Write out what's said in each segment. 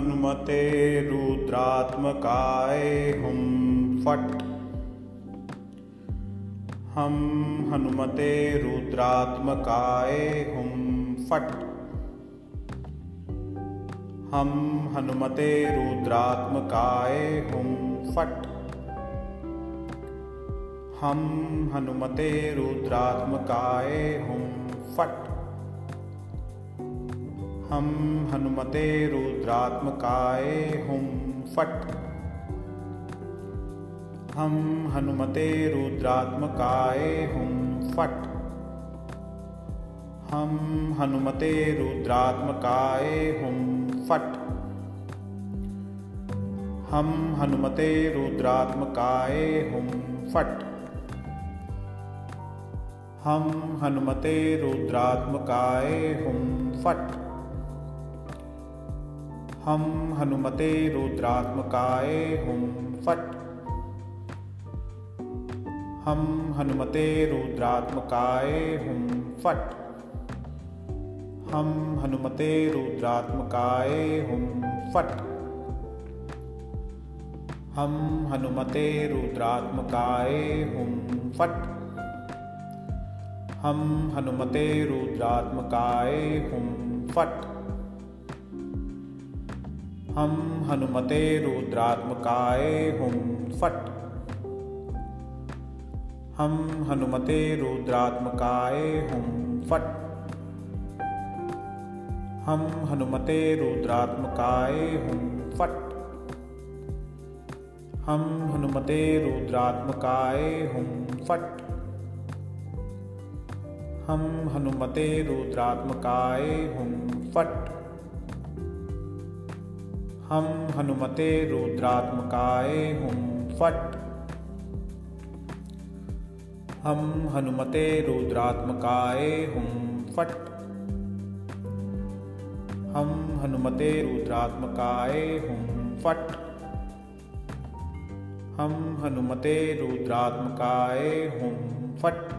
हनुमते रुद्रात्मकाय हुम फट। हम हनुमते रुद्रात्मकाय हुम फट। हम हनुमते रुद्रात्मकाय हुम फट। हम हनुमते रुद्रात्मकाय हुम फट। हम हनुमते रुद्रात्मकाय हुम फट। हम हनुमते रुद्रात्मकाय हुम फट। हम हनुमते रुद्रात्मकाय हुम फट। हम हनुमते रुद्रात्मकाय हुम फट। हम हनुमते रुद्रात्मकाय हुम फट। हम हनुमते रुद्रात्मकाय हुम फट। हम हनुमते रुद्रात्मकाय हुम फट। हम हनुमते रुद्रात्मकाय हुम फट। हम हनुमते रुद्रात्मकाय हुम फट। हम हनुमते रुद्रात्मकाय हुम फट। हम हनुमते रुद्रात्मकाय हुम फट। हम हनुमते रुद्रात्मकाय हुम फट। हम हनुमते रुद्रात्मकाय हुम फट। हम हनुमते रुद्रात्मकाय हुम फट। हम हनुमते रुद्रात्मकाय हुम फट। हम हनुमते रुद्रात्मकाय हुम फट। हम हनुमते रुद्रात्मकाय हुम फट। हम हनुमते रुद्रात्मकाय हुम फट। हम हनुमते रुद्रात्मकाय हुम फट।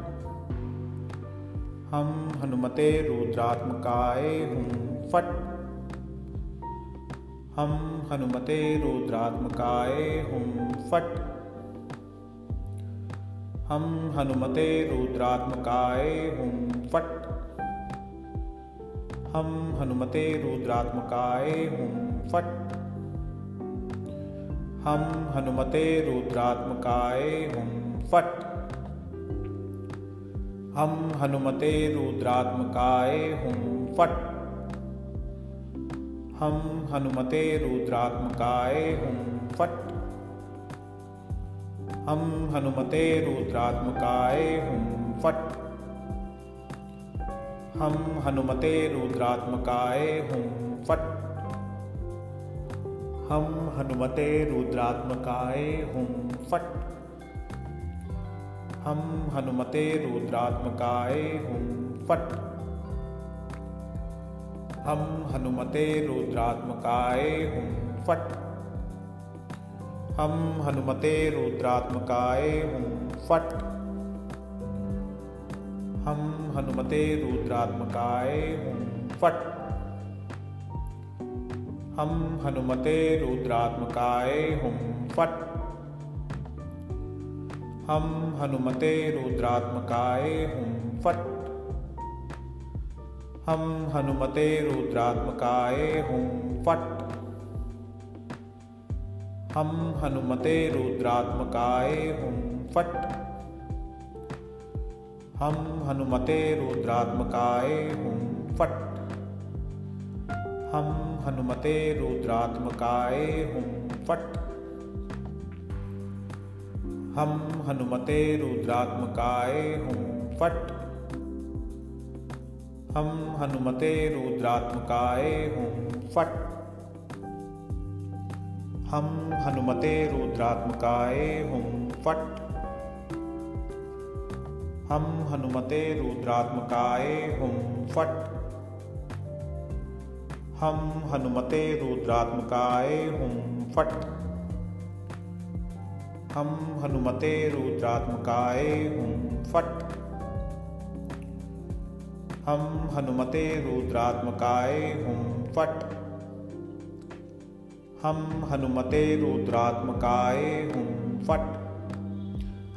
हम हनुमते रुद्रात्मकाय हुम फट। हम हनुमते रुद्रात्मकाय हुम फट। हम हनुमते रुद्रात्मकाय हुम फट। हम हनुमते रुद्रात्मकाय हुम फट। हम हनुमते रुद्रात्मकाय हुम फट। हम हनुमते रुद्रात्मकाय हुम फट। हम हनुमते रुद्रात्मकाय हुम फट। हम हनुमते रुद्रात्मकाय हुम फट। हम हनुमते रुद्रात्मकाय हुम फट। हम हनुमते रुद्रात्मकाय हुम फट। हम हनुमते रुद्रात्मकाय हुम फट। हम हनुमते रुद्रात्मकाय हुम फट। हम हनुमते रुद्रात्मकाय हुम फट। हम हनुमते रुद्रात्मकाय हुम फट। हम हनुमते रुद्रात्मकाय हुम फट। हम हनुमते रुद्रात्मकाय हुम फट। हम हनुमते रुद्रात्मकाय हुम फट। हम हनुमते रुद्रात्मकाय हुम फट। हम हनुमते रुद्रात्मकाय हुम फट। हम हनुमते रुद्रात्मकाय हुम फट। हम हनुमते रुद्रात्मकाय हुम फट। हम हनुमते रुद्रात्मकाय हुम फट। हम हनुमते रुद्रात्मकाय हुम फट। हम हनुमते रुद्रात्मकाय हुम फट। हम हनुमते रुद्रात्मकाय हुम फट। हम हनुमते रुद्रात्मकाय हुम फट। हम हनुमते रुद्रात्मकाय हुम फट। हम हनुमते रुद्रात्मकाय हुम फट।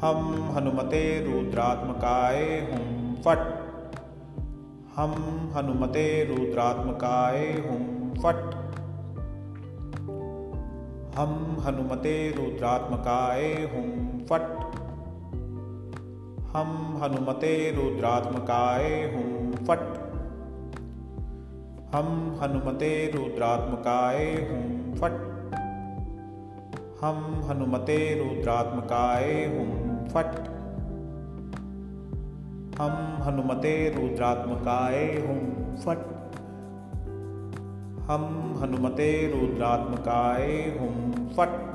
हम हनुमते रुद्रात्मकाय हुम फट। हम हनुमते रुद्रात्मकाय हुम फट। हम हनुमते रुद्रात्मकाय हुम फट। हम हनुमते रुद्रात्मकाय हुम फट। हम हनुमते रुद्रात्मकाय हुं फट। हम हनुमते रुद्रात्मकाय हुं फट। हम हनुमते रुद्रात्मकाय हुं फट। हम हनुमते रुद्रात्मकाय हुं फट।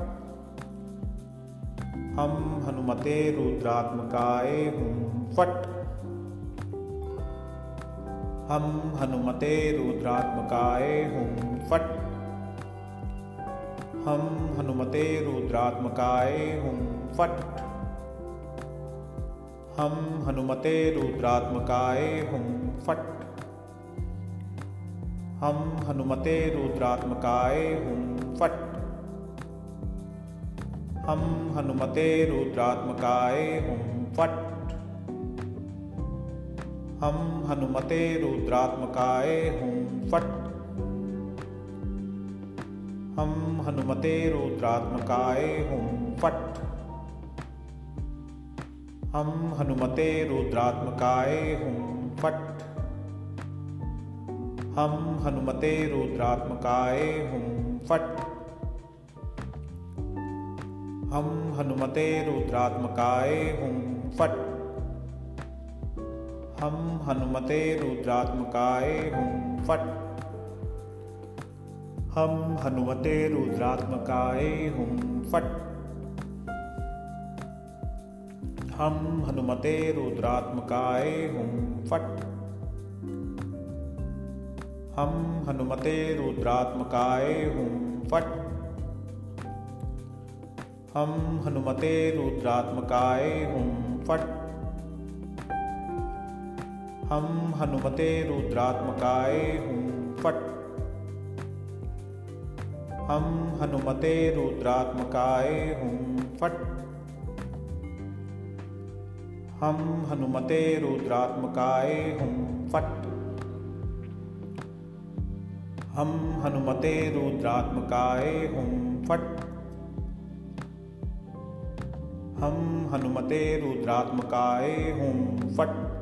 हम हनुमते रुद्रात्मकाय हुं फट। हम हनुमते रुद्रात्मकाय हुं फट। हम हनुमते रुद्रात्मकाय हुं फट। हम हनुमते रुद्रात्मकाय हुं फट। हम हनुमते रुद्रात्मकाय हुं फट। हम हनुमते रुद्रात्मकाय हुं फट। हम हनुमते रुद्रात्मकाय हूँ, फट। हम हनुमते रुद्रात्मकाय हूँ, फट। हम हनुमते रुद्रात्मकाय हूँ, फट। हम हनुमते रुद्रात्मकाय हूँ, फट। हम हनुमते रुद्रात्मकाय हूँ, फट। हम हनुमते रुद्रात्मकाय हुं। फट। हम हनुमते रुद्रात्मकाय हुं। फट। हम हनुमते रुद्रात्मकाय हुं। फट। हम हनुमते रुद्रात्मकाय हुं। फट। हम हनुमते रुद्रात्मकाय हुं। फट। हम हनुमते रुद्रात्मकाय हूँ, फट। हम हनुमते रुद्रात्मकाय हूँ, फट। हम हनुमते रुद्रात्मकाय हूँ, फट। हम हनुमते रुद्रात्मकाय हूँ, फट। हम हनुमते रुद्रात्मकाय हूँ, फट।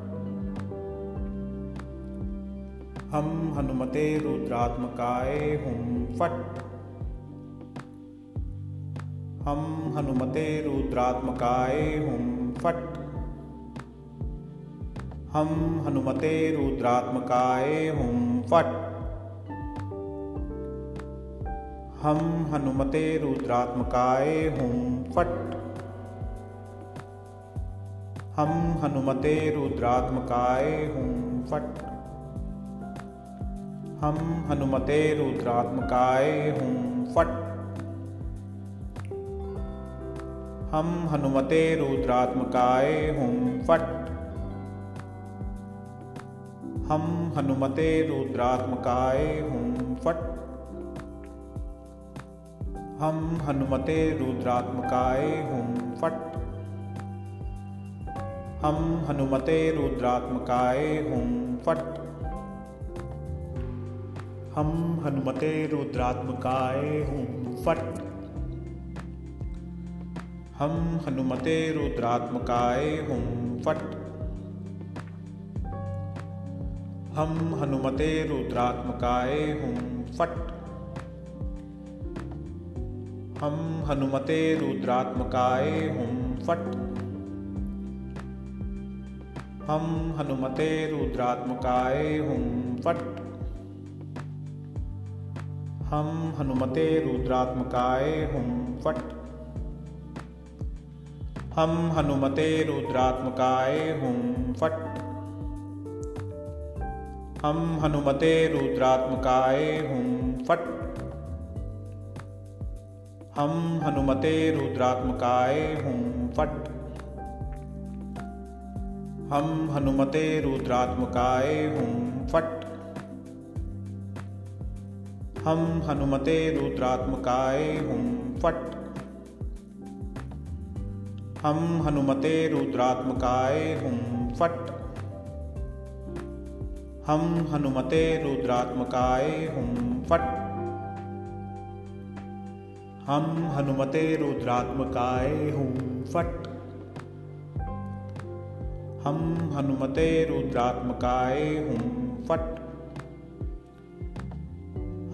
हम हनुमते रुद्रात्मकाय हुं फट हम हनुमते रुद्रात्मकाय हूँ। फट। हम हनुमते रुद्रात्मकाय हूँ। फट। हम हनुमते रुद्रात्मकाय हूँ। फट। हम हनुमते रुद्रात्मकाय हूँ। फट। हम हनुमते रुद्रात्मकाय हूँ। फट। हम हनुमते रुद्रात्मकाय हूँ। फट। हम हनुमते रुद्रात्मकाय हूँ। फट। हम हनुमते रुद्रात्मकाय हूँ। फट। हम हनुमते रुद्रात्मकाय हूँ। फट। हम हनुमते रुद्रात्मकाय हूँ। फट। हम हनुमते रुद्रात्मकाय हुम फट। हम हनुमते रुद्रात्मकाय हुम फट। हम हनुमते रुद्रात्मकाय हुम फट। हम हनुमते रुद्रात्मकाय हुम फट। हम हनुमते रुद्रात्मकाय हुम फट। हम हनुमते रुद्रात्मकाय हुम फट। हम हनुमते रुद्रात्मकाय हुम फट। हम हनुमते रुद्रात्मकाय हुम फट। हम हनुमते रुद्रात्मकाय हुम फट। हम हनुमते रुद्रात्मकाय हुम फट।